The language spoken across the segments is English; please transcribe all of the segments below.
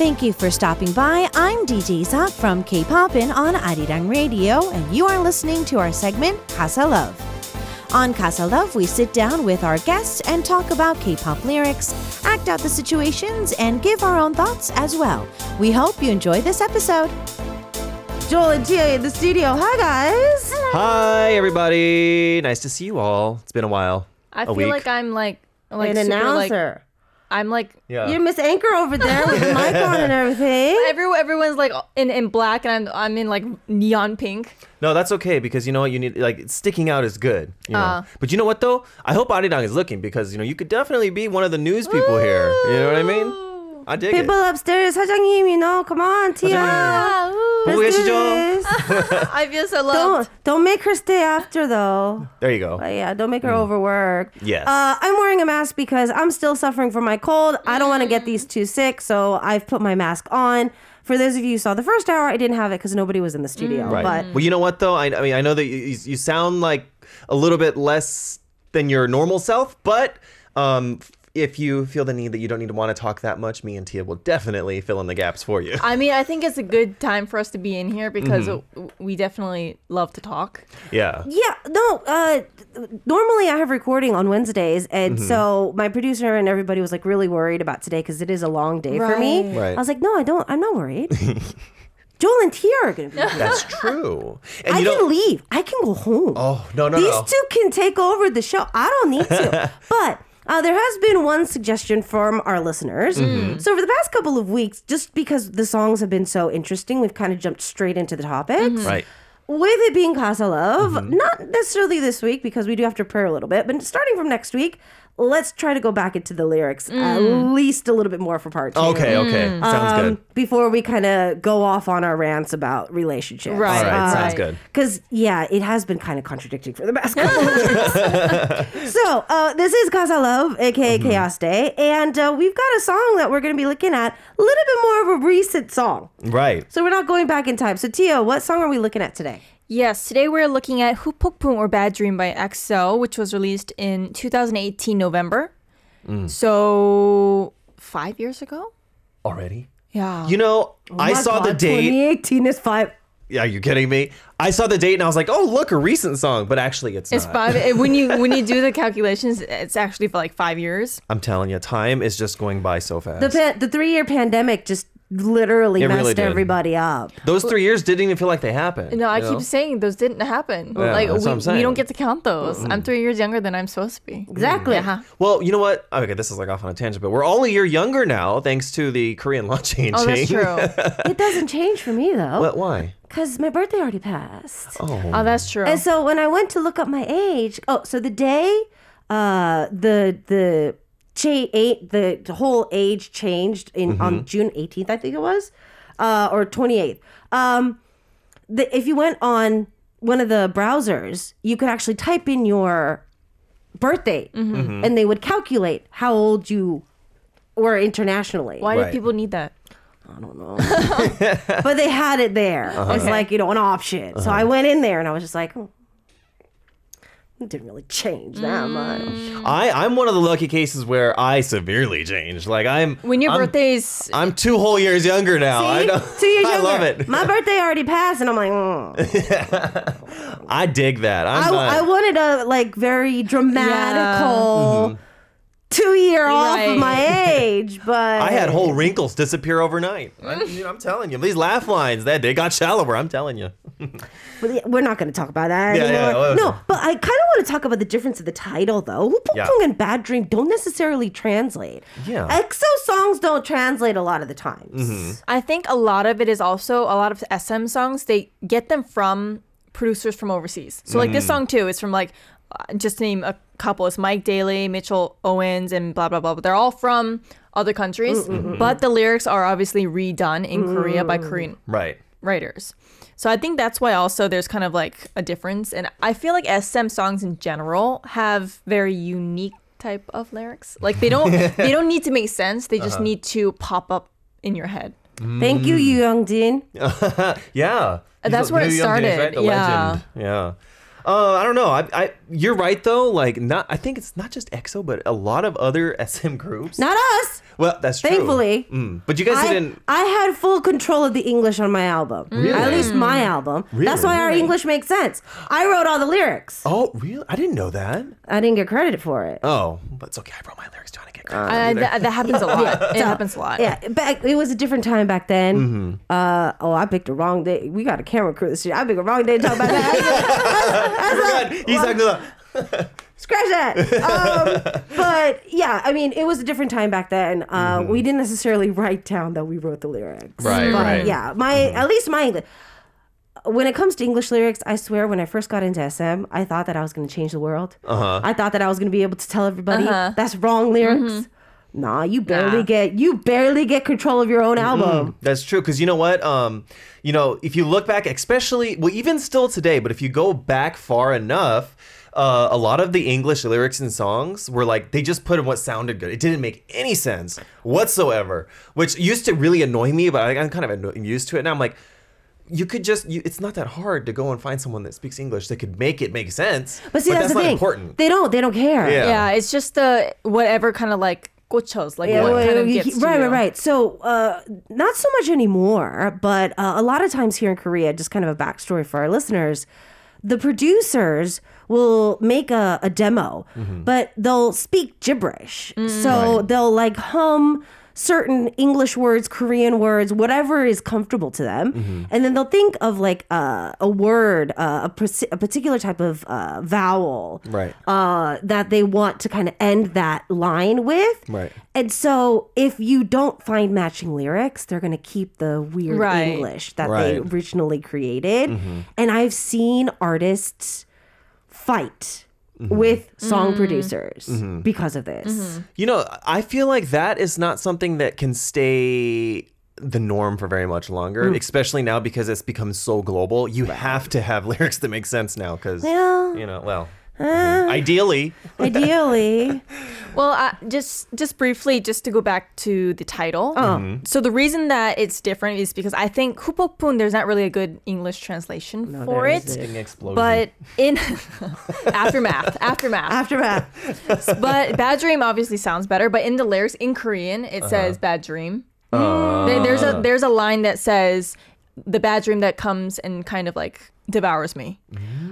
Thank you for stopping by. I'm DJ Zak from K-Popin on Arirang Radio, and you are listening to our segment Casa Love. On Casa Love, we sit down with our guests and talk about K-pop lyrics, act out the situations, and give our own thoughts as well. We hope you enjoy this episode. Joel and Tia in the studio. Hi, guys. Hi, everybody. Nice to see you all. It's been a while. I A feel week. like I'm like like An super, like- announcer. I'm like Yeah. You're Miss Anchor over there with the mic on and everything. every, everyone's like in, in black and I'm I'm in like neon pink. no, that's okay because you know what you need. Like sticking out is good. You know? Uh. but you know what though? I hope Arirang is looking because you know you could definitely be one of the news people here. You know what I mean? I dig People it. upstairs, 사장님, you know, come on, Tia. Ah, ooh. 보고 Let's do 계시죠? this. I feel so don't loved. don't make her stay after though. There you go. But yeah, don't make her overwork. Yes. Uh, I'm wearing a mask because I'm still suffering from my cold. I don't want to get these too sick, so I've put my mask on. For those of you who saw the first hour, I didn't have it because nobody was in the studio. Right. But well, you know what though? I, I mean, I know that you, you you sound like a little bit less than your normal self, but um, if you feel the need that you don't need to want to talk that much, me and Tia will definitely fill in the gaps for you. I mean, I think it's a good time for us to be in here because Mm-hmm. we definitely love to talk. Yeah. yeah, no. Uh, normally I have recording on Wednesdays, and Mm-hmm. so my producer and everybody was like really worried about today because it is a long day for me. Right. Right. I was like, no, I don't. I'm not worried. Joel and Tia are gonna be here. That's true. And I you can don't- leave. I can go home. Oh no no no. These no! two can take over the show. I don't need to. but uh, there has been one suggestion from our listeners. Mm-hmm. So for the past couple of weeks, just because the songs have been so interesting, we've kind of jumped straight into the topics. Right. With it being Casa Love, Mm-hmm. not necessarily this week because we do have to prepare a little bit, but starting from next week, let's try to go back into the lyrics at least a little bit more for part two. Okay okay. Sounds Um, good. Before we kind of go off on our rants about relationships. Right. All right. Sounds good. Because, yeah, it has been kind of contradicting for the past couple of weeks. so, uh, this is Casa Love, aka Mm-hmm. Chaos Day. And uh, we've got a song that we're going to be looking at, a little bit more of a recent song. Right. So, we're not going back in time. So, Tia, what song are we looking at today? Yes, today we're looking at Hupokpung or Bad Dream by EXO, which was released in 2018 November. Mm. So five years ago. Oh Already. Yeah. You know, I My saw the date. 2018 is five. Yeah, you kidding me? I saw the date and I was like, oh look, a recent song, but actually it's, It's not. five. when you when you do the calculations, it's actually for like five years. I'm telling you, time is just going by so fast. The, pan- the three year pandemic just literally It messed really everybody up. Those three years didn't even feel like they happened. No, I keep know? saying those didn't happen. Yeah, like that's we, what I'm saying. we don't get to count those. I'm three years younger than I'm supposed to be. Exactly. Yeah. Well, you know what? Okay, this is like off on a tangent, but we're all a year younger now thanks to the Korean law changing. Oh, that's true. It doesn't change for me, though, what? Why? because my birthday already passed. Oh, oh, that's true. And so when I went to look up my age, oh, so the day uh the the cha- eight the, the whole age changed in on mm-hmm. June 18th, I think it was. Uh or 28th. Um the, if you went on one of the browsers, you could actually type in your birthday mm-hmm. mm-hmm. and they would calculate how old you were internationally. Why Right. do people need that? I don't know. but they had it there. Uh-huh. It's like, you know, an option. So I uh-huh. went in there and I was just like, oh, it didn't really change that much. I I'm one of the lucky cases where I severely changed. Like I'm When your I'm, birthday's I'm two whole years younger now. I See? know. Two years I younger. love it. My birthday already passed, and I'm like, mm. I dig that. I'm I, not, I wanted a like very dramatical two year off of my age, but I had whole wrinkles disappear overnight. I, you know, I'm telling you, these laugh lines that they got shallower. I'm telling you. But yeah, We're not going to talk about that Yeah, yeah, anymore. well, no, but I kind of want to talk about the difference of the title, though. Hupokpung Yeah. and Bad Dream don't necessarily translate. Yeah. EXO songs don't translate a lot of the times. Mm-hmm. I think a lot of it is also a lot of SM songs. They get them from producers from overseas. So like this song too is from like just to name a couple. It's Mike Daley, Mitchell Owens, and blah blah blah. But they're all from other countries. Mm, mm, mm, but the lyrics are obviously redone in Korea by Korean Right. writers. So I think that's why also there's kind of like a difference. And I feel like SM songs in general have very unique type of lyrics. Like they don't they don't need to make sense. They just uh-huh. need to pop up in your head. Thank you, Yoo Young Jin. Yeah. That's He's where the it new Young started, right? The yeah. legend. Yeah. Uh, I don't know. I, I, you're right though. Like, not. I think it's not just EXO, but a lot of other SM groups. Not us. well, that's true. Thankfully. Mm. But you guys I, didn't. I had full control of the English on my album. Really? At least my album. Really? That's why our English makes sense. I wrote all the lyrics. Oh, really? I didn't know that. I didn't get credit for it. Oh, but it's okay. I wrote my lyrics trying to get credit. Uh, either. that, that happens a lot. it happens a lot. Yeah, back it was a different time back then. Mm-hmm. Uh, oh, I picked the wrong day. We got a camera crew this year. I picked the wrong day to talk about that. God, he's talking about. Scratch that. Um, but yeah, I mean, it was a different time back then. Uh, We didn't necessarily write down that we wrote the lyrics. Mm-hmm. Right, but right. Yeah, my at least my English. When it comes to English lyrics, I swear, when I first got into SM, I thought that I was going to change the world. Uh-huh. I thought that I was going to be able to tell everybody that's wrong lyrics. Nah, you barely Nah. get you barely get control of your own album. That's true because you know what? Um, you know, if you look back, especially well, even still today, but if you go back far enough, uh, a lot of the English lyrics and songs were like they just put in what sounded good. It didn't make any sense whatsoever, which used to really annoy me. But I, I'm kind of anno- used to it now. I'm like. You could just, you, it's not that hard to go and find someone that speaks English that could make it make sense. But see, that's, the not thing. important. They don't. They don't care. Yeah. Yeah, it's just the whatever kind of like gochos, like Yeah, what well, kind of gets to right, you. right, right. So, uh, not so much anymore, but uh, a lot of times here in Korea, just kind of a backstory for our listeners, the producers will make a, a demo, but they'll speak gibberish. So they'll like hum certain English words, Korean words, whatever is comfortable to them, and then they'll think of like uh, a word, uh, a, pers- a particular type of uh, vowel, Right. uh, that they want to kind of end that line with. Right. And so if you don't find matching lyrics, they're going to keep the weird Right. English that they originally created. And I've seen artists fight Mm-hmm. with song mm-hmm. producers mm-hmm. because of this. You know, I feel like that is not something that can stay the norm for very much longer, mm. especially now because it's become so global. You have to have lyrics that make sense now because, Well, you know, well, Uh, ideally. ideally. Well, uh, just just briefly, just to go back to the title. Oh. Mm-hmm. So the reason that it's different is because I think Hupokpung, there's not really a good English translation for there it. isn't. explosion. But in aftermath, aftermath. Aftermath. but bad dream obviously sounds better. But in the lyrics in Korean, it uh-huh. says bad dream. Uh. There- there's a there's a line that says the bad dream that comes and kind of like devours me.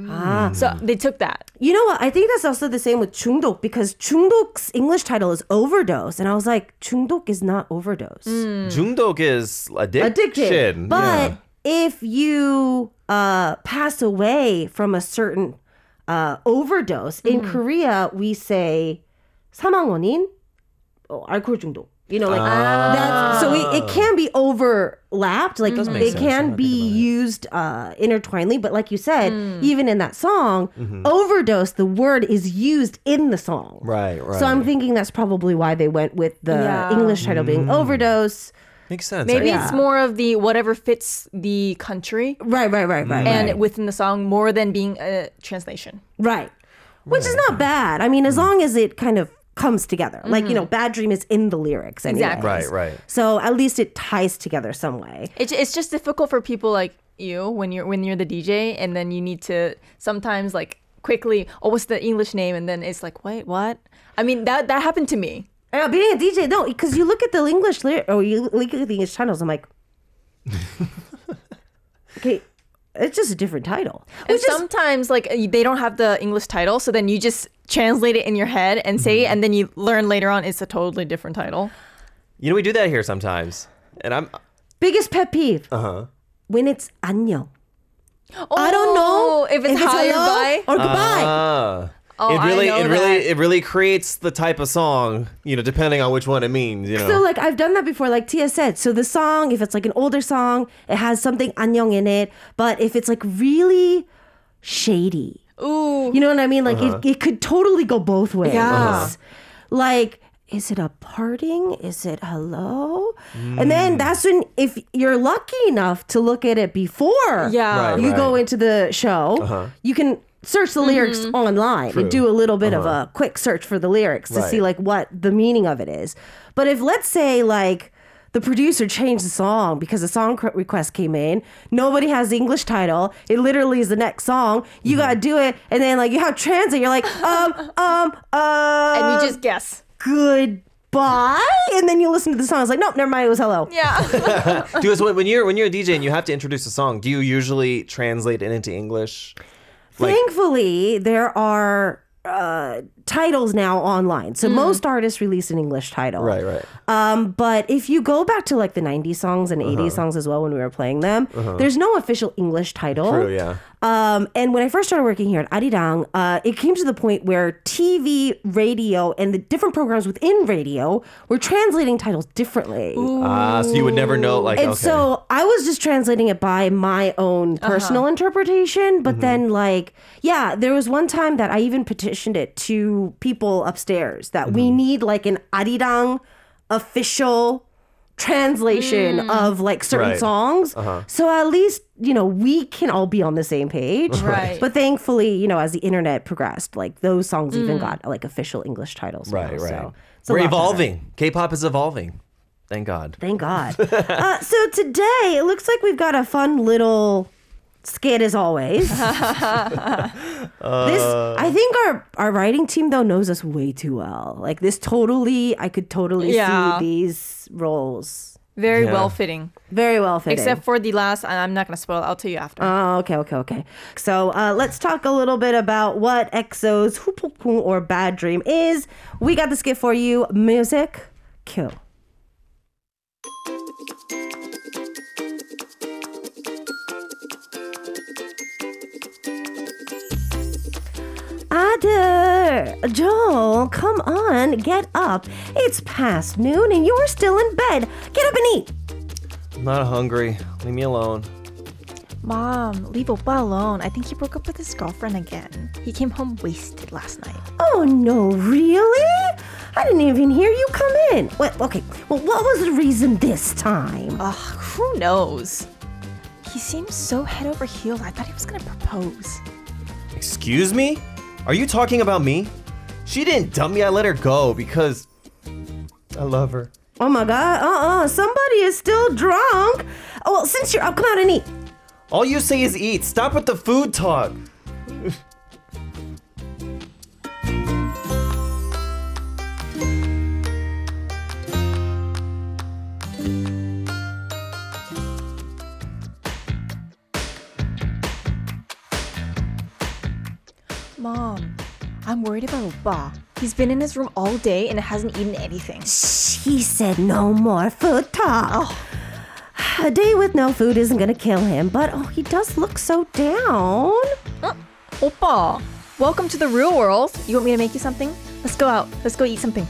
Ah. So they took that. You know what? I think that's also the same with 중독 because 중독's English title is overdose. And I was like, 중독 is not overdose. Jungdok is addiction. addicted. But Yeah. if you uh, pass away from a certain uh, overdose, in Korea we say 사망 원인 어, 알코올 중독. You know, like that. So it, it can be overlapped. Like make it can be used uh, intertwinedly. But like you said, hmm. even in that song, overdose, the word is used in the song. Right, right. So I'm thinking that's probably why they went with the Yeah. English title being overdose. Makes sense. Maybe right? it's more of the whatever fits the country Right, right, right, right. and right. within the song more than being a translation. Right. Which is not bad. I mean, as long as it kind of comes together. Like, you know, Bad Dream is in the lyrics. Anyways. Exactly. Right, right. So at least it ties together some way. It's it's just difficult for people like you when you're when you're the DJ and then you need to sometimes like quickly oh what's the English name and then it's like wait what I mean that that happened to me Uh, being a DJ, no, because you look at the English lyric, or you look at the English channels, I'm like, okay, it's just a different title. and Which is, sometimes like they don't have the English title so then you just translate it in your head and say it and then you learn later on it's a totally different title You know, we do that here sometimes. And I'm, biggest pet peeve uh huh. when it's 안녕. I don't know Oh, if it's hi or hello bye or goodbye. Ah. Oh, it I really, know it really, that. it really creates the type of song, you know, depending on which one it means, you know. So like I've done that before, like Tia said. So the song, if it's like an older song, it has something 안녕 in it. But if it's like really shady, ooh you know what I mean? Like it, uh-huh. it could totally go both ways. Yeah. Uh-huh. Like, is it a parting? Is it hello? And mm. then that's when if you're lucky enough to look at it before Yeah. Right, you go into the show, uh-huh. you can search the lyrics Mm-hmm. online and do a little bit of a quick search for the lyrics to see like what the meaning of it is. But if let's say like the producer changed the song because a song request came in. Nobody has the English title. It literally is the next song. You Mm-hmm. gotta do it, and then like you have translate. You're like, um, um, uh, and you just guess. goodbye, and then you listen to the song. It's like, nope, never mind. It was hello. Yeah. Do so when you're when you're a DJ and you have to introduce a song, do you usually translate it into English? Like- Thankfully, there are uh, titles now online. So most artists release an English title. Right, right. Um, but if you go back to like the 90s songs and 80s songs as well when we were playing them, there's no official English title. True, yeah. Um, and when I first started working here at Arirang, uh, it came to the point where TV, radio, and the different programs within radio were translating titles differently. Ah, so you would never know like And okay. so I was just translating it by my own personal interpretation. But Mm-hmm. then, like, yeah, there was one time that I even petitioned it to people upstairs that we Mm-hmm. need like an Arirang official translation of like certain Right. songs. So at least, you know, we can all be on the same page. Right. But thankfully, you know, as the internet progressed, like those songs even got like official English titles. now. right, right. So We're evolving. K-pop is evolving. Thank God. Thank God. uh, so today it looks like we've got a fun little skit as always. this I think our our writing team though knows us way too well. Like this totally I could totally Yeah. see these roles. Very Yeah. well fitting. Very well fitting. Except for the last, and I'm not gonna spoil. it. I'll tell you after. Oh, okay, okay, okay. So uh, let's talk a little bit about what EXO's Hupokpung or Bad Dream is. We got the skit for you. Music, kill. Adder, Joel, come on, get up. It's past noon and you're still in bed. Get up and eat. I'm not hungry. Leave me alone. Mom, leave Oppa alone. I think he broke up with his girlfriend again. He came home wasted last night. Oh no, really? I didn't even hear you come in. Well, okay. Well, what was the reason this time? Ugh, who knows? He seems so head over heels. I thought he was gonna propose. Excuse me? Are you talking about me? She didn't dump me. I let her go because I love her. Oh my god, uh-uh, somebody is still drunk. Oh, well, since you're up, come out and eat. All you say is eat. Stop with the food talk. Mom, I'm worried about Oppa. He's been in his room all day and hasn't eaten anything. He said no more food talk. A day with no food isn't gonna kill him, but oh, he does look so down. Oppa, welcome to the real world. You want me to make you something? Let's go out. Let's go eat something.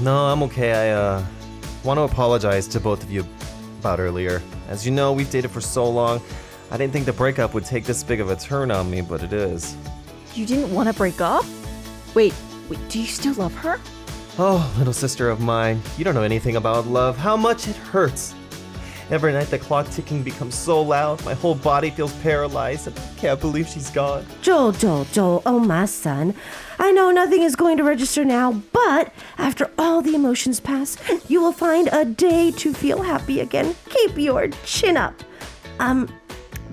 No, I'm okay. I uh want to apologize to both of you about earlier. As you know, we've dated for so long. I didn't think the breakup would take this big of a turn on me, but it is. You didn't want to break up? Wait, wait, do you still love her? Oh, little sister of mine, you don't know anything about love. How much it hurts. Every night the clock ticking becomes so loud, my whole body feels paralyzed, and I can't believe she's gone. Joel, Joel, Joel, oh my son. I know nothing is going to register now, but after all the emotions pass, you will find a day to feel happy again. Keep your chin up. Um,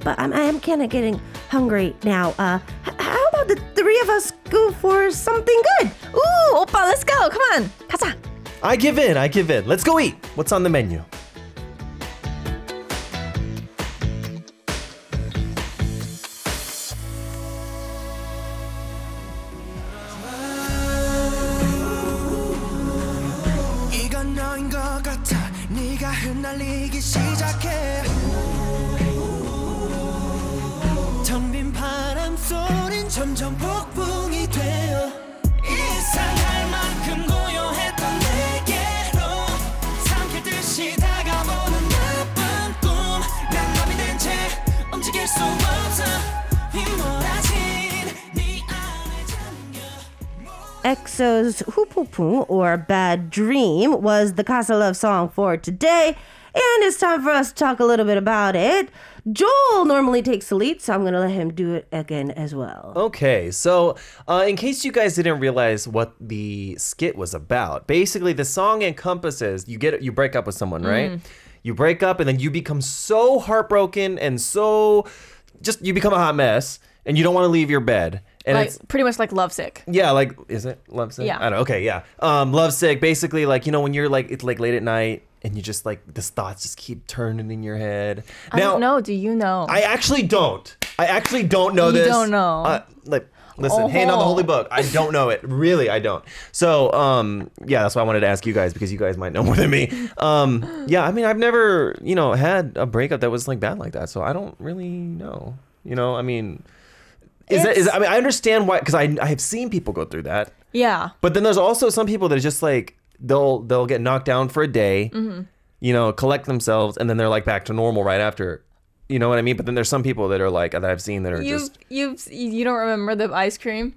but I'm, I am kind of getting hungry now. Uh, how about the three of us go for something good? Ooh, Oppa, let's go. Come on. 가자. I give in, I give in. Let's go eat. What's on the menu? Hupokpung or Bad Dream was the Casa Love song for today. And it's time for us to talk a little bit about it. Joel normally takes the lead, so I'm going to let him do it again as well. Okay, so uh, in case you guys didn't realize what the skit was about, basically the song encompasses you get you break up with someone, right? You break up and then you become so heartbroken and so just you become a hot mess and you don't want to leave your bed. And like it's pretty much like lovesick. yeah, like is it lovesick? Yeah. I don't know. Okay, yeah. Um lovesick basically like you know when you're like it's like late at night and you just like this thoughts just keep turning in your head. I don't know. Do you know? I actually don't. I actually don't know this. You this. don't know. Uh, like, listen, hand on the Oh. holy book. I don't know it. Really, I don't. So, um, yeah, that's why I wanted to ask you guys because you guys might know more than me. Um, yeah, I mean, I've never, you know, had a breakup that was like bad like that. So I don't really know. You know, I mean, is that is? I mean, I understand why because I I have seen people go through that. yeah. But then there's also some people that are just like they'll they'll get knocked down for a day, Mm-hmm. you know, collect themselves, and then they're like back to normal right after. You know what I mean? But then there's some people that are like that I've seen that are You just you you don't remember the ice cream?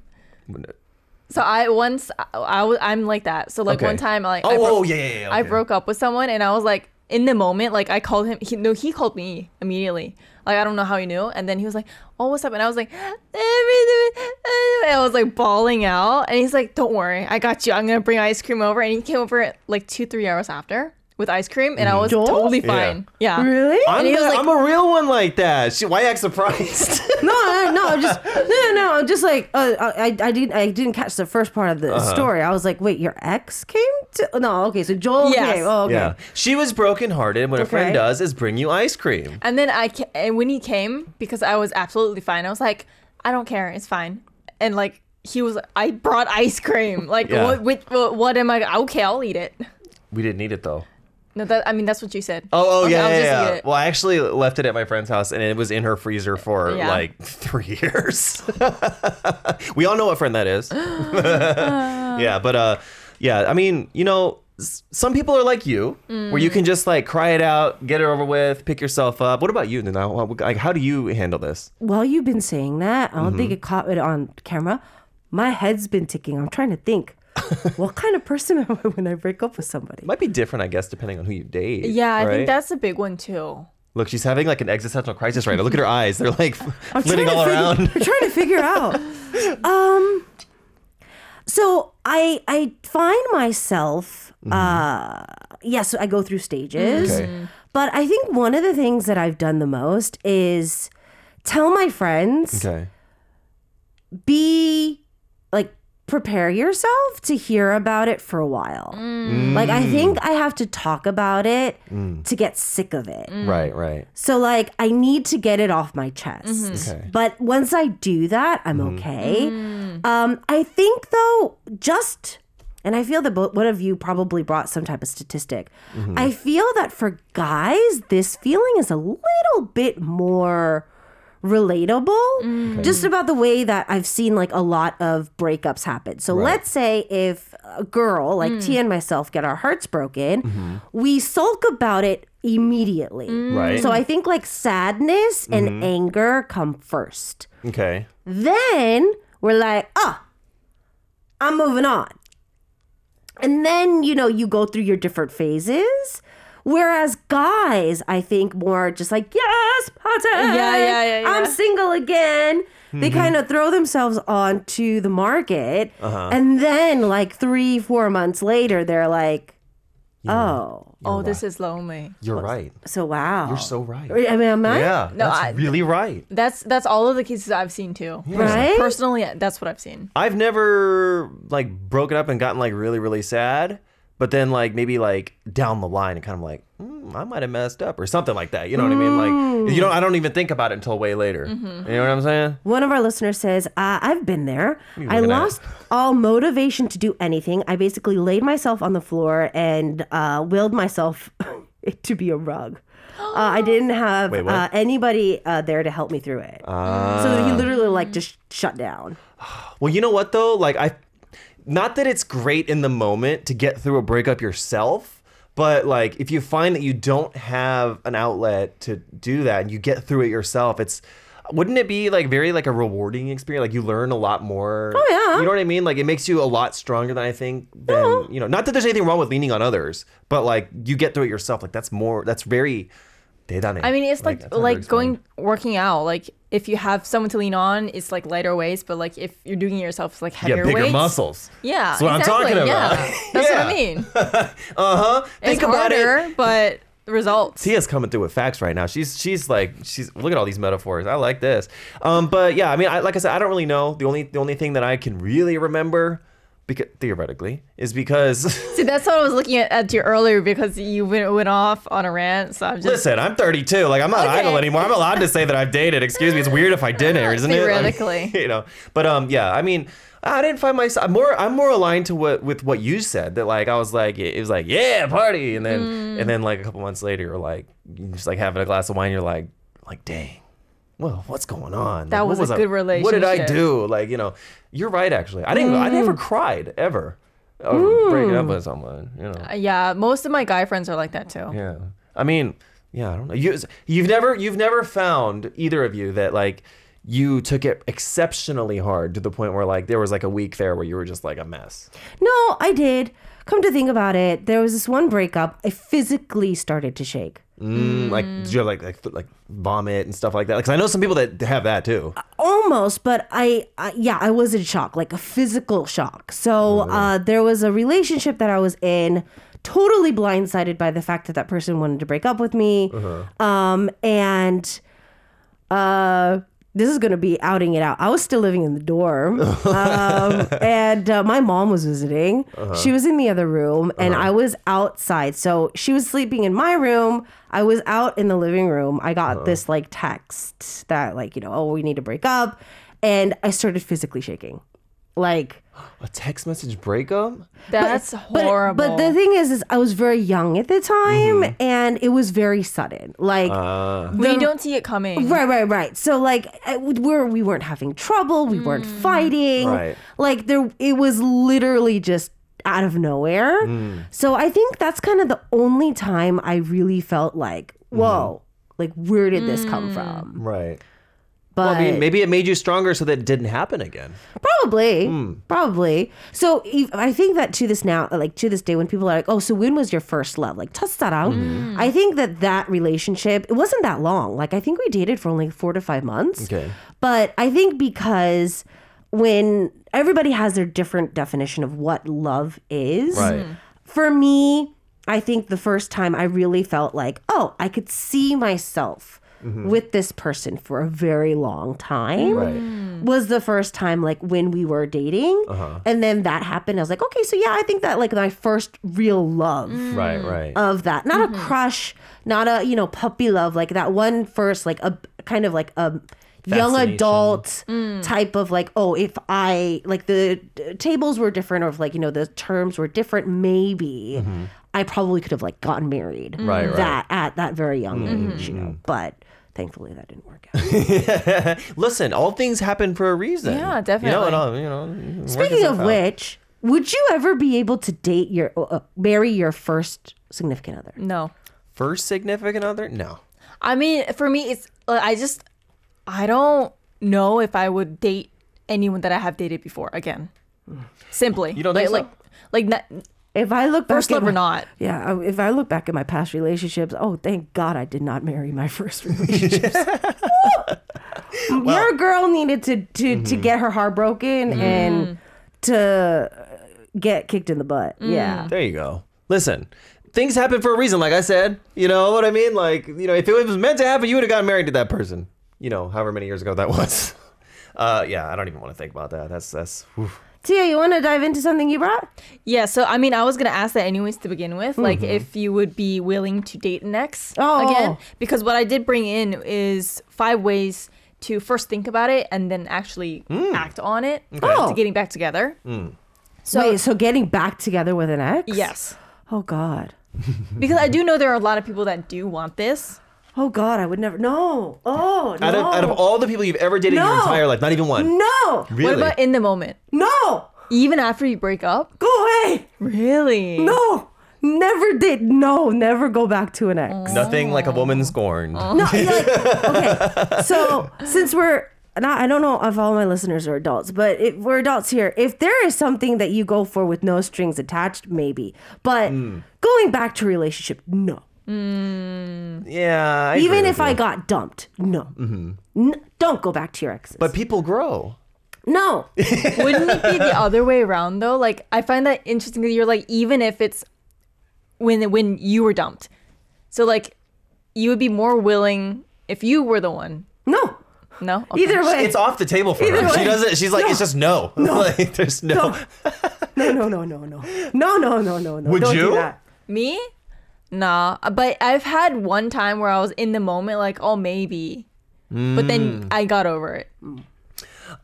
So I once I, I I'm like that. So like Okay. one time like Oh, I oh, yeah, yeah, yeah, I broke up with someone and I was like in the moment like I called him he, no he called me immediately. Like I don't know how he knew and then he was like, "Oh, what's up?" And I was like, and I was like bawling out and he's like, "Don't worry. I got you. I'm to bring ice cream over." And he came over like 2-3 hours after with ice cream and I was Joel? totally Mm-hmm. Yeah. fine. Yeah. Really? I'm, he was the- like- I'm a real one like that. She, why act surprised? no, no, no, I'm just no, no, no. I'm just like uh, I, I didn't, I didn't catch the first part of the Uh-huh. story. I was like, wait, your ex came to? No, okay, so Joel Yes. came. Oh, okay. Yeah, she was brokenhearted. And What a friend Okay. does is bring you ice cream. And then I ca- and when he came because I was absolutely fine. I was like, I don't care, it's fine. And like he was, I brought ice cream. Like Yeah. what, what? What? What am I? Okay, I'll eat it. We didn't need it though. No, that I mean that's what you said. Oh, oh Okay, yeah, yeah, yeah. Well, I actually left it at my friend's house, and it was in her freezer for Yeah. like three years. we all know what friend that is. yeah, but uh, yeah. I mean, you know, some people are like you, where you can just like cry it out, get it over with, pick yourself up. What about you? Nana? Like, how do you handle this? While you've been saying that, I don't Mm-hmm. think it caught it on camera. My head's been ticking. I'm trying to think. what kind of person am I when I break up with somebody? Might be different, I guess, depending on who you date. Yeah, I right? think that's a big one too. Look, she's having like an existential crisis right now. Look at her eyes; they're like I'm flitting all to figure- around. I'm trying to figure out. Um, so I I find myself. Uh, yes, I go through stages. Okay. but I think one of the things that I've done the most is tell my friends Okay. be like prepare yourself to hear about it for a while. Mm. Like I think I have to talk about it mm. to get sick of it. Mm. Right. Right. So like I need to get it off my chest. Mm-hmm. Okay. But once I do that, I'm mm-hmm. okay. Um, I think though, just and I feel that both one of you probably brought some type of statistic. Mm-hmm. I feel that for guys, this feeling is a little bit more relatable mm. just about the way that I've seen like a lot of breakups happen. So let's say if a girl like mm. Tia and myself get our hearts broken, mm-hmm. we sulk about it immediately. Mm. Right. So I think like sadness and mm-hmm. anger come first. Okay. Then we're like, ah, I'm moving on. And then, you know, you go through your different phases. Whereas guys, I think more just like, yes, party. Yeah, yeah, yeah, I'm single again. They mm-hmm. kind of throw themselves onto the market. Uh-huh. And then, like, three, four months later, they're like, oh, oh, this is lonely. You're right. so wow. You're so right. I mean, am I? Yeah, No, that's I- really right. That's that's all of the cases I've seen too. Right? Personally, that's what I've seen. I've never like broken up and gotten like really really sad, but then like maybe like down the line and kind of like mm, I might have messed up or something like that. You know what I mean? Like you know I don't even think about it until way later. You know what I'm saying? One of our listeners says, uh, I've been there. I at? lost all motivation to do anything. I basically laid myself on the floor and uh, willed myself to be a rug. Uh, I didn't have Wait, uh, anybody uh, there to help me through it. so he literally like just shut down. Well, you know what though? Like I not that it's great in the moment to get through a breakup yourself, but like if you find that you don't have an outlet to do that and you get through it yourself, it's wouldn't it be like very like a rewarding experience? Like you learn a lot more. Oh, yeah. You know what I mean? Like it makes you a lot stronger than I think. Than you know, not that there's anything wrong with leaning on others, but like you get through it yourself. Like that's more. That's very. 대단해. I mean, it's like that's hard to like explain. going working out. Like if you have someone to lean on, it's like lighter weights. But like if you're doing it yourself, it's like You heavier get bigger weights. muscles. Yeah, That's what I'm exactly. talking Yeah, about. that's what I Yeah. mean. Uh huh. Think it's about it. harder, but the results. Tia's coming through with facts right now. She's she's like she's look at all these metaphors. I like this. Um, but yeah, I mean, I, like I said, I don't really know. The only the only thing that I can really remember, because theoretically, is because See, that's what I was looking at, at you earlier because you went, went off on a rant. So I'm just listen, I'm 32. Like I'm not Okay. idle anymore. I'm allowed to say that I've dated. Excuse me. It's weird if I didn't, isn't it? Like, Theoretically. you know. But um, yeah. I mean. I didn't find myself I'm more. I'm more aligned to what with what you said. That like I was like it was like yeah party, and then Mm. and then like a couple months later, you're like just like having a glass of wine. You're like like dang, well what's going on? That Like, what was a I- good relationship. What did I do? Like you know, you're right. Actually, I didn't. I never Mm. cried ever. Over breaking up with someone. You know. Uh, yeah, most of my guy friends are like that too. Yeah. I mean, yeah, I don't know. You you've never you've never found either of you that like you took it exceptionally hard to the point where like there was like a week there where you were just like a mess. No, I did. Come to think about it, there was this one breakup. I physically started to shake. Mm, Like did you have like like, like vomit and stuff like that? Because I know some people that have that too. Almost, but I, I yeah, I was in shock, like a physical shock. So uh, there was a relationship that I was in, totally blindsided by the fact that that person wanted to break up with me, um, and uh, this is gonna be outing it out. I was still living in the dorm, um, and uh, my mom was visiting. She was in the other room, and I was outside. So she was sleeping in my room. I was out in the living room. I got this like text that like you know, oh, we need to break up, and I started physically shaking, like. A text message breakup? That's But, horrible. but the thing is, is I was very young at the time, Mm-hmm. and it was very sudden. Like, Uh, when you don't see it coming. right, right, right. So like, we're we weren't having trouble, we weren't fighting. Right. Like there, it was literally just out of nowhere. Mm. So I think that's kind of the only time I really felt like, Mm-hmm. whoa, like where did this come from? right. But Well, I mean, maybe it made you stronger so that it didn't happen again. Probably, Hmm. probably. So if- I think that to this now, like to this day, when people are like, "Oh, so when was your first love?" Like 첫사랑, Mm-hmm. I think that that relationship it wasn't that long. Like I think we dated for only four to five months. Okay. But I think because when everybody has their different definition of what love is, Right. for me, I think the first time I really felt like, oh, I could see myself Mm-hmm. with this person for a very long time. Right. was the first time like when we were dating. Uh-huh. And then that happened. I was like okay so yeah i think that like my first real love mm. Right, right. of that. Not a mm-hmm. crush not a you know puppy love. Like that one first like a kind of like a young Fascination. adult mm. type of like oh if i like the tables were different or if like you know the terms were different maybe mm-hmm. I probably could have like gotten married Mm-hmm. Right, right. that at that very young Mm-hmm. age you know but thankfully that didn't work out Listen, all things happen for a reason. Yeah, You know, definitely. and all, you know. work Speaking yourself of out. which, would you ever be able to date your uh, marry your first significant other? No. first significant other? No. I mean, for me, it's like, I just I don't know if I would date anyone that I have dated before again. Simply, You don't like think so? like like not, If I look back first at love my, or not. yeah, uh, if I look back at my past relationships, oh, thank God I did not marry my first relationships. Your girl needed to to to mm-hmm. get her heart broken mm-hmm. and to get kicked in the butt. Mm. Yeah. There you go. Listen, things happen for a reason, like I said. You know what I mean? Like, you know, if it was meant to happen, you would have gotten married to that person. You know, however many years ago that was. Uh, yeah, I don't even want to think about that. That's that's. whew. Tia, you want to dive into something you brought? Yeah, so I mean, I was gonna ask that anyways to begin with, like mm-hmm. if you would be willing to date an ex Oh. again, because what I did bring in is five ways to first think about it and then actually mm. act on it Oh. to getting back together. Mm. So Wait, so getting back together with an ex? Yes, Oh God. because I do know there are a lot of people that do want this. Oh God, I would never. No. Oh no. Out of out of all the people you've ever dated in your No. entire life, not even one. No. Really? What about in the moment? No. Even after you break up? Go away. Really? No. Never did. No, never go back to an ex. Nothing like a woman scorned. No, like, okay. So since we're not, I don't know if all my listeners are adults, but if we're adults here, if there is something that you go for with no strings attached, maybe. But Hmm. going back to a relationship, no. Mm. Yeah. I Even if I got dumped, no. Mm-hmm. N- don't go back to your exes. But people grow. no. Wouldn't it be the other way around though? Like I find that interesting that you're like even if it's when when you were dumped, so like you would be more willing if you were the one. No. No, Okay. Either way. It's off the table for her. Either She doesn't. She's like, it's just no. like, there's no. no, no, no, no, no. No, no, no, no, no. Would Don't do you? that. Me? Nah, but I've had one time where I was in the moment like, oh maybe, but then mm. I got over it.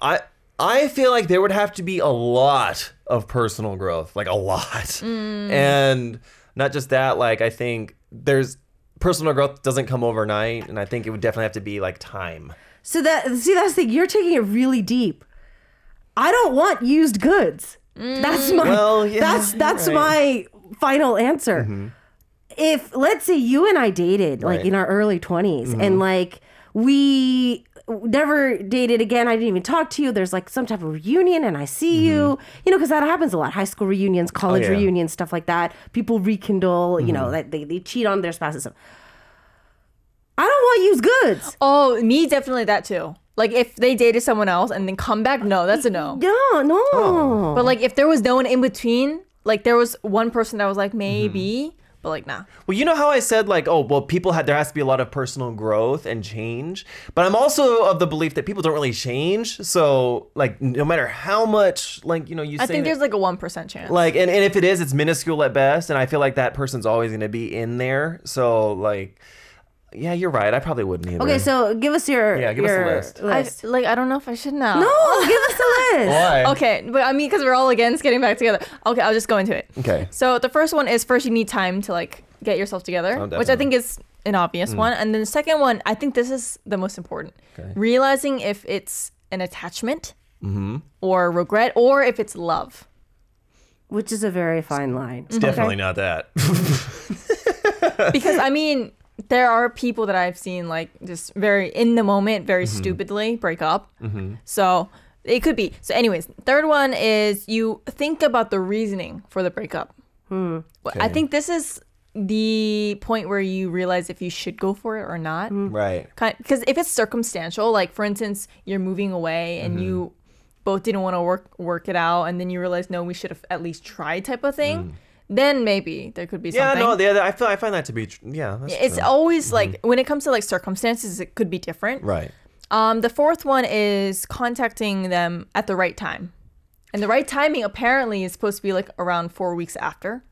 I I feel like there would have to be a lot of personal growth, like a lot, mm. and not just that. Like I think there's personal growth doesn't come overnight, and I think it would definitely have to be like time. So that see that's the thing. You're taking it really deep. I don't want used goods. That's mm. my Well, yeah, that's that's right. my final answer. Mm-hmm. If let's say you and I dated like Right. in our early 20s and mm-hmm. like we never dated again. I didn't even talk to you. There's like some type of reunion and I see you, mm-hmm. you know, because that happens a lot. High school reunions, oh, college yeah. reunions, stuff like that. People rekindle, you know, mm-hmm. that they, they cheat on their spouses. I don't want used goods. Oh, me definitely that too. Like if they dated someone else and then come back, no, that's a no. No, no. But like if there was no one in between, like there was one person that was like maybe, but like nah. Well, you know how I said like, oh, well, people had there has to be a lot of personal growth and change, but I'm also of the belief that people don't really change. So like, no matter how much like you know you I think there's like a one percent chance. like and, and if it is it's minuscule at best and i feel like that person's always going to be in there so like yeah you're right i probably wouldn't either Okay, so give us your Yeah, give us a your list. I, like I don't know if I should now. No, give us a list. why Okay, but I mean, because we're all against getting back together. Okay, I'll just go into it. okay So the first one is first you need time to like get yourself together, Oh, which I think is an obvious mm. one. And then the second one, I think this is the most important. Realizing if it's an attachment mm-hmm. or regret or if it's love. Which is a very fine line. definitely not that Because I mean, there are people that I've seen like just very in the moment, very mm-hmm. stupidly break up. Mm-hmm. So it could be. So, anyways, third one is you think about the reasoning for the breakup. Hmm. Well, I think this is the point where you realize if you should go for it or not. Hmm. right Because if it's circumstantial, like for instance, you're moving away and mm-hmm. you both didn't want to work work it out, and then you realize no, we should have at least tried, type of thing. Mm. Then maybe there could be yeah something. no yeah, i feel i find that to be tr- yeah that's it's true. always like when it comes to like circumstances, it could be different. right Um, the fourth one is contacting them at the right time, and the right timing apparently is supposed to be like around four weeks after.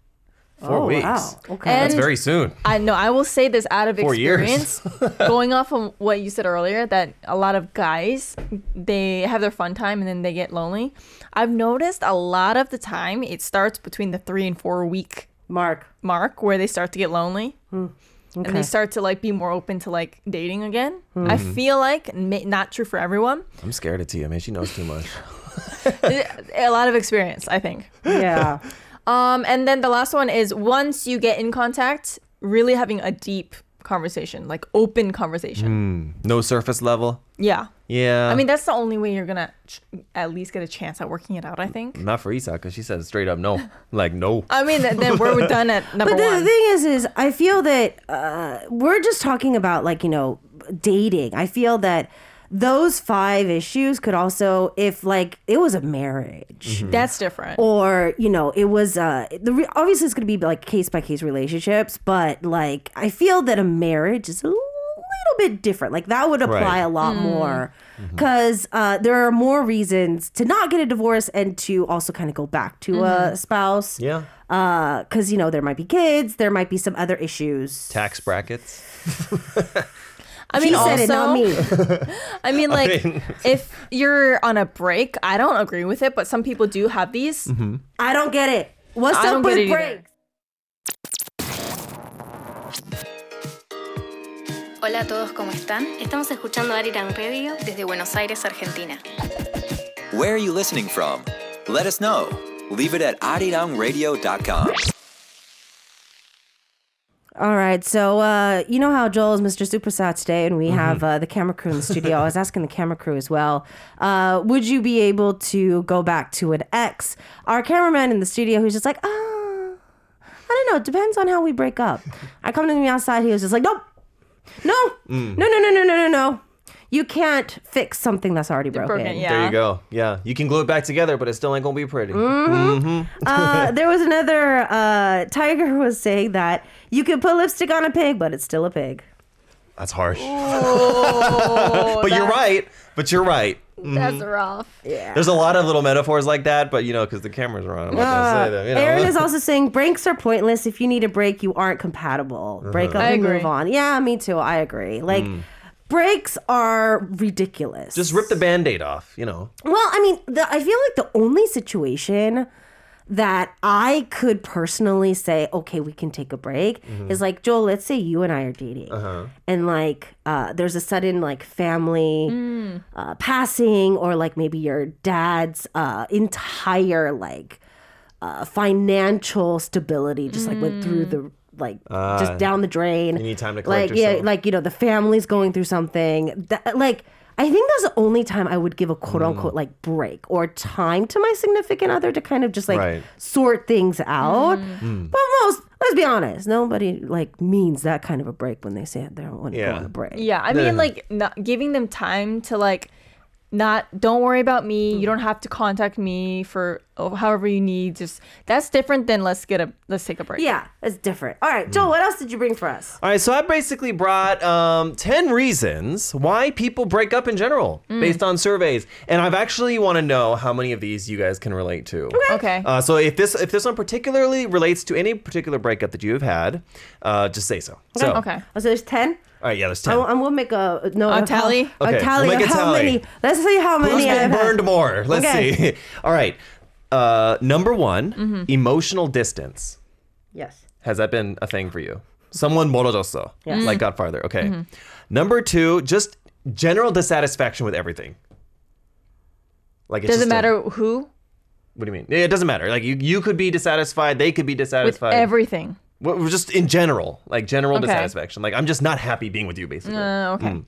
Four Oh, weeks wow. Okay. that's very soon I know I will say this out of Four years. experience, going off of what you said earlier, that a lot of guys they have their fun time and then they get lonely. I've noticed a lot of the time it starts between the three and four week Mark. mark where they start to get lonely. Hmm. And Okay. they start to like be more open to like dating again. Hmm. I mm-hmm. feel like ma- not true for everyone. i'm scared of tia man she knows too much a lot of experience, I think. Yeah. Um, and then the last one is once you get in contact, really having a deep conversation, like open conversation. no surface level Yeah. yeah I mean, that's the only way you're gonna ch- at least get a chance at working it out. I think. not for isa because she said straight up no like no I mean, th- then we're done at number one. But the one. thing is, is I feel that uh, we're just talking about like you know dating. I feel that those five issues could also, if like it was a marriage, That's different. or you know it was uh the re- obviously it's going to be like case by case relationships but like i feel that a marriage is a little bit different. Like that would apply Right. a lot more because uh there are more reasons to not get a divorce and to also kind of go back to a spouse. Yeah. Uh because you know there might be kids there might be some other issues. Tax brackets I mean, he said also, it not me I mean, like, mean- if you're on a break, I don't agree with it, but some people do have these. i don't get it what's I up with get either. breaks Hola a todos, ¿cómo están? Estamos escuchando Arirang Radio desde Buenos Aires, Argentina. Where are you listening from? Let us know. Leave it at arirangradio.com. All right. So, uh, you know how Joel is Mr. Supersat today, and we Mm-hmm. have uh, the camera crew in the studio. I was asking the camera crew as well. Uh, would you be able to go back to an ex? Our cameraman in the studio, who's just like, ah, I don't know. It depends on how we break up. I come to him outside. He was just like, nope, no, Mm. no, no, no, no, no, no, no. You can't fix something that's already broken. broken, yeah. There you go. Yeah, you can glue it back together, but it still ain't gonna be pretty. Mm-hmm. Mm-hmm. uh, there was another uh, Tiger was saying that you can put lipstick on a pig, but it's still a pig. That's harsh. Oh, but you're right. But you're right. Mm-hmm. That's rough. Yeah. There's a lot of little metaphors like that, but you know, because the cameras are on, I'm not gonna uh, say them. You know? Aaron is also saying breaks are pointless. If you need a break, you aren't compatible. Break uh-huh. up I and agree. move on. Yeah, me too. I agree. Like mm. Breaks are ridiculous. Just rip the band-aid off. You know. Well, I mean, the, I feel like the only situation that I could personally say, okay, we can take a break is like, Joel, let's say you and I are dating. And like, uh, there's a sudden like family uh, passing, or like maybe your dad's uh, entire like uh, financial stability just like went through the like just down the drain. you need time to collect like yeah, like you know the family's going through something. That, like I think that's the only time I would give a quote Mm. unquote like break or time to my significant other to kind of just like Right. sort things out. Mm. But most, let's be honest, nobody like means that kind of a break when they say they don't want to Yeah. go on a break. Yeah, I mean, like not giving them time to like, not don't worry about me. You don't have to contact me for oh, however you need. Just that's different than let's get a let's take a break. Yeah, it's different. All right, Joel, what else did you bring for us? All right, so I basically brought um, 10 reasons why people break up in general based on surveys. And I've actually want to know how many of these you guys can relate to. Okay. Uh, so if this if this one particularly relates to any particular breakup that you have had, uh, just say so. So, okay. Oh, so there's ten. All right, yeah, there's ten. I'm we'll make a no a tally. How, okay, a tally. We'll make a how tally. many? Let's see how many. Who's been I've burned had. more? Let's okay. see. All right. Uh, number one, mm-hmm. emotional distance. Yes. Has that been a thing for you? Someone moroso, yes. Like mm-hmm. got farther. Okay. Mm-hmm. Number two, just general dissatisfaction with everything. Like it doesn't matter a, who. What do you mean? It doesn't matter. Like you, you could be dissatisfied. They could be dissatisfied with everything. Well, just in general, like general Okay. dissatisfaction. Like I'm just not happy being with you, basically. Uh, okay.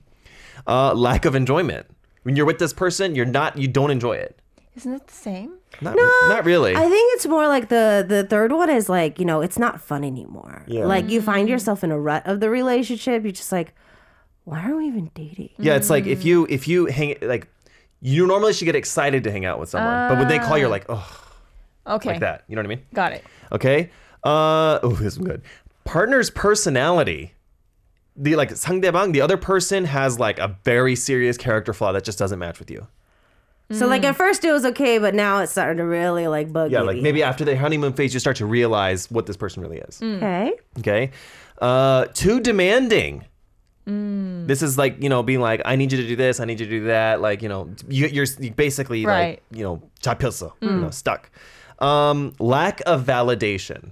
Uh, lack of enjoyment. When you're with this person, you're not. You don't enjoy it. Isn't it the same? Not, not really. I think it's more like the the third one is like you know it's not fun anymore. Yeah. Like you find yourself in a rut of the relationship. You're just like, why are we even dating? Yeah, it's like if you if you hang like you normally should get excited to hang out with someone, but when they call, you're like, oh, Okay. like that. You know what I mean? Got it. Okay. Uh, oh, this is good. Partner's personality. The like 상대방, the other person has like a very serious character flaw that just doesn't match with you. So like at first it was okay, but now it's starting to really like bug Yeah, you. like maybe after the honeymoon phase, you start to realize what this person really is. Okay. Okay. Uh, too demanding. This is like you know being like I need you to do this, I need you to do that. Like you know you, you're basically Right. like you know 잡혔어, you know stuck. Um, lack of validation.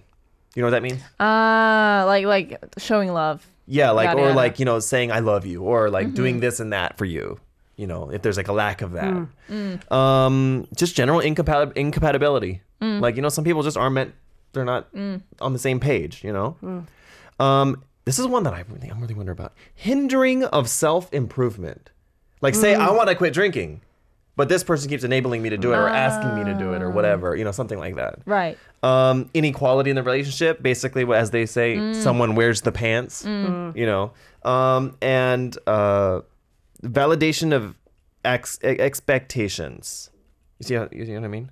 You know what that means? Uh like like showing love. Yeah, like Yada, or yada. like you know saying I love you or like mm-hmm. doing this and that for you. You know if there's like a lack of that. Mm, mm. Um, just general incompat- incompatibility. Mm. Like you know some people just aren't meant. They're not on the same page. You know. Um, this is one that I really I'm really wondering about. Hindering of self improvement. Like say I want to quit drinking, but this person keeps enabling me to do it or asking me to do it or whatever. You know something like that Right. um, inequality in the relationship. Basically, as they say, someone wears the pants. You know, um, and uh, validation of ex- expectations. You see, how, you see what I mean?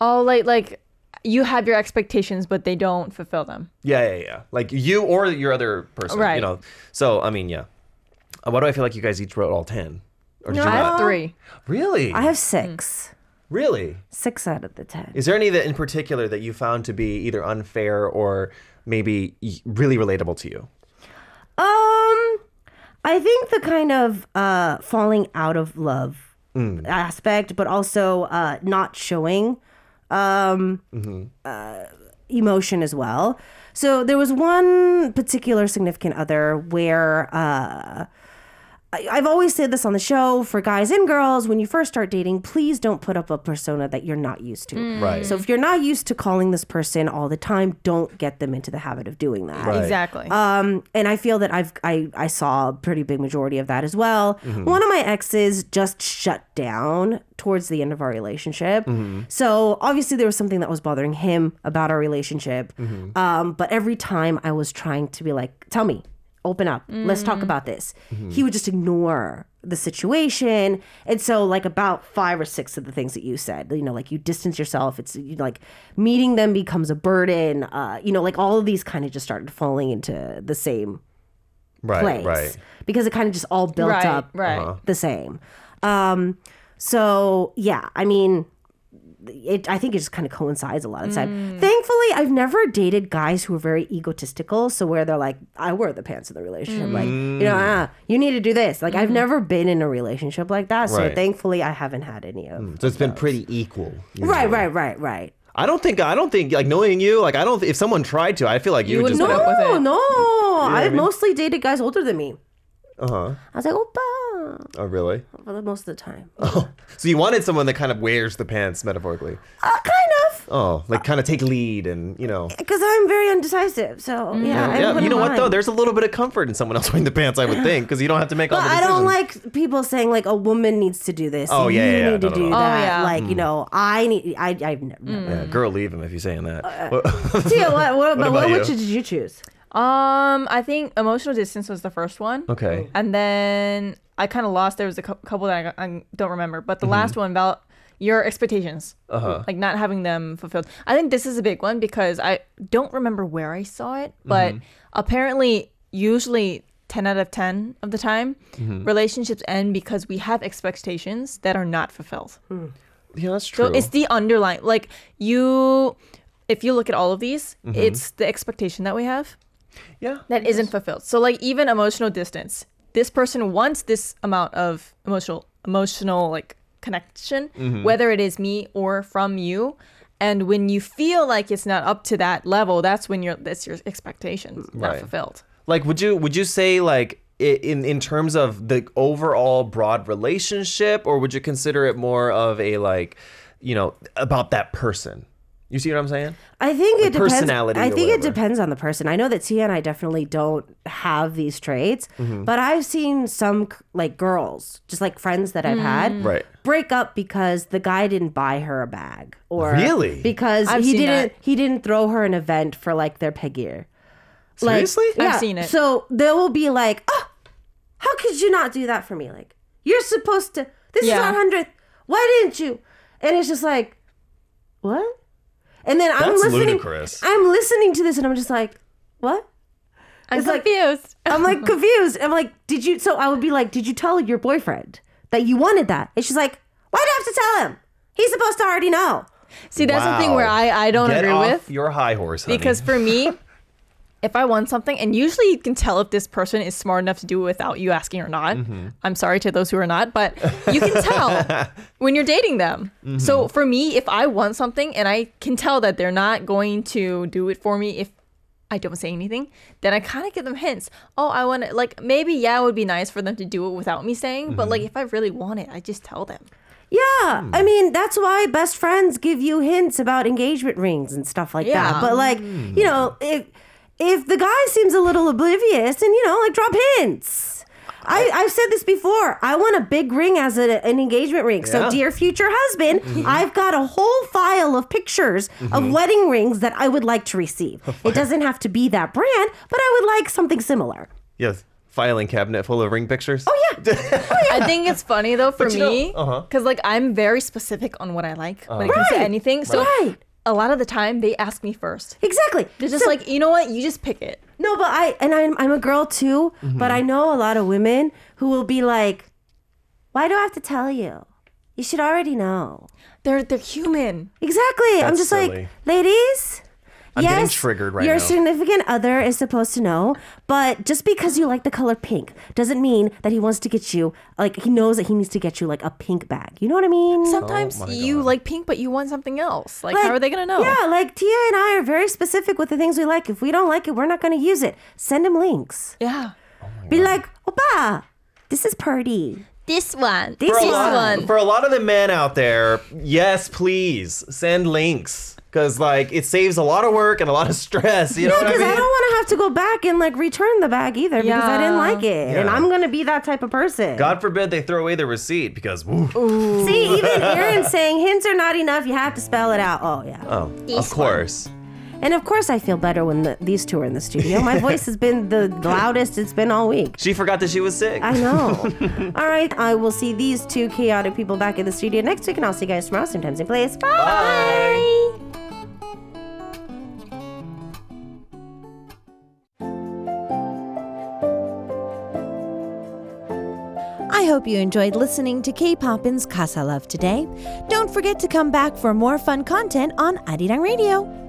Oh, like like you have your expectations, but they don't fulfill them. Yeah, yeah, yeah. Like you or your other person. You know. So I mean, yeah. Uh, why do I feel like you guys each wrote all ten? Or did No, you I not? have three. Really? I have six. really. Six out of the ten. Is there any that in particular that you found to be either unfair or maybe really relatable to you? Um, I think the kind of uh falling out of love aspect, but also uh not showing um uh, emotion as well. So there was one particular significant other where uh I, I've always said this on the show for guys and girls when you first start dating, please don't put up a persona that you're not used to. Right. So if you're not used to calling this person all the time, don't get them into the habit of doing that. Right. Exactly. Um, and I feel that I've I, I saw a pretty big majority of that as well. One of my exes just shut down towards the end of our relationship. So obviously there was something that was bothering him about our relationship. Um, but every time I was trying to be like, tell me, open up, let's talk about this. He would just ignore the situation. And so like about five or six of the things that you said, you know, like you distance yourself. It's you know, like meeting them becomes a burden. Uh, you know, like all of these kind of just started falling into the same right, place right. because it kind of just all built Right, up right. Uh-huh. the same. Um, so yeah, I mean, it. I think it just kind of coincides a lot of the Mm. time. Thankfully, I've never dated guys who are very egotistical. So where they're like, I wear the pants in the relationship. Like, you know, ah, you need to do this. Like, I've Mm-hmm. never been in a relationship like that. So Right. thankfully, I haven't had any of. So it's been pretty equal. Right, usually. right, right, right. I don't think I don't think like knowing you like I don't if someone tried to I feel like you, You would just wouldn't be put like, up with No, it. no. I I mean? mostly dated guys older than me. uh-huh. I was like, Oppa, Uh, oh really? for the most of the time. Oh, So you wanted someone that kind of wears the pants metaphorically. Uh, kind of. Oh, like kind of take lead and you know. Uh, because I'm very undecisive. So, mm. yeah. I yeah, you know what though? There's a little bit of comfort in someone else wearing the pants, I would think, because you don't have to make all But the I don't like people saying like a woman needs to do this. Oh, yeah, you yeah, yeah. need to No, no, do no. Oh, that. yeah. Like you know, I need. I I've never. Mm. Yeah, girl, leave him if you're saying that. Uh, Tia, what what, but about what you? which did you choose? Um, I think emotional distance was the first one. okay. And then I kind of lost. There was a cou- couple that I, I don't remember, but Mm-hmm. the last one about your expectations, uh-huh. like not having them fulfilled. I think this is a big one because I don't remember where I saw it, but Mm-hmm. apparently, usually. 10 out of 10 of the time, Mm-hmm. relationships end because we have expectations that are not fulfilled. Yeah, that's true. So it's the underlying, like you, if you look at all of these, Mm-hmm. it's the expectation that we have yeah. that isn't fulfilled. So like even emotional distance, this person wants this amount of emotional emotional like connection, Mm-hmm. whether it is me or from you. And when you feel like it's not up to that level, that's when your that's your expectations not fulfilled. Like, would you would you say like in in terms of the overall broad relationship, or would you consider it more of a like, you know, about that person? You see what I'm saying? I think it depends. personality I or think it depends on the person. I know that Tia and I definitely don't have these traits, Mm-hmm. but I've seen some like girls, just like friends that I've had, Right. break up because the guy didn't buy her a bag, or Really? because I've he didn't that. he didn't throw her an event for like their peg year. Seriously? I've seen it. So they will be like, "Oh, how could you not do that for me? Like you're supposed to. This is our hundredth. Why didn't you?" And it's just like, what? And then I'm That's listening. ludicrous. I'm listening to this, and I'm just like, what? I'm It's like- confused. I'm like confused. I'm like, did you? So I would be like, did you tell your boyfriend that you wanted that? And she's like, why do I have to tell him? He's supposed to already know. See, that's the thing where I I don't Get agree off with. your high horse, honey. because for me if i want something and usually you can tell if this person is smart enough to do it without you asking or not Mm-hmm. i'm sorry to those who are not but you can tell when you're dating them Mm-hmm. so for me if i want something and i can tell that they're not going to do it for me if I don't say anything, then I kind of give them hints. Oh, I want to, like, maybe, yeah, it would be nice for them to do it without me saying, but, Mm-hmm. like, if I really want it, I just tell them. Yeah, Hmm. I mean that's why best friends give you hints about engagement rings and stuff like Yeah. that. But like, Hmm. you know, if if the guy seems a little oblivious, and you know, like drop hints. I, I've said this before. I want a big ring as a, an engagement ring. So, dear future husband, I've got a whole file of pictures of wedding rings that I would like to receive. It doesn't have to be that brand, but I would like something similar. yes, filing cabinet full of ring pictures. Oh yeah, I think it's funny though for But you know- me uh-huh. because like I'm very specific on what I like when it comes to Right. anything. So Right. A lot of the time they ask me first. exactly. They're just So- like, you know what? You just pick it. No, but I and I'm I'm a girl too, mm-hmm. but I know a lot of women who will be like, "Why do I have to tell you? You should already know." They're they're human. Exactly. I'm just silly. like, ladies. I'm yes, getting triggered right your now. significant other is supposed to know, but just because you like the color pink doesn't mean that he wants to get you like he knows that he needs to get you like a pink bag. You know what I mean? Sometimes Oh you like pink, but you want something else. Like, Like, how are they gonna know? Yeah, like Tia and I are very specific with the things we like. If we don't like it, we're not going to use it. Send him links. Yeah. Oh Be like, Oppa, This is party. This one. This for This lot, one. for a lot of the men out there, yes, please send links because like it saves a lot of work and a lot of stress. You know what I Because mean? I don't want to have to go back and like return the bag either because I didn't like it, and I'm gonna be that type of person. God forbid they throw away the receipt because woo. See, even Aaron saying hints are not enough. You have to spell it out. Oh yeah. Oh, of course. And of course, I feel better when the, these two are in the studio. My voice has been the loudest it's been all week. She forgot that she was sick. I know. all right, I will see these two chaotic people back in the studio next week, and I'll see you guys tomorrow, same time, same place. Bye. Bye. I hope you enjoyed listening to K-Poppin's Casa Love today. Don't forget to come back for more fun content on Arirang Radio.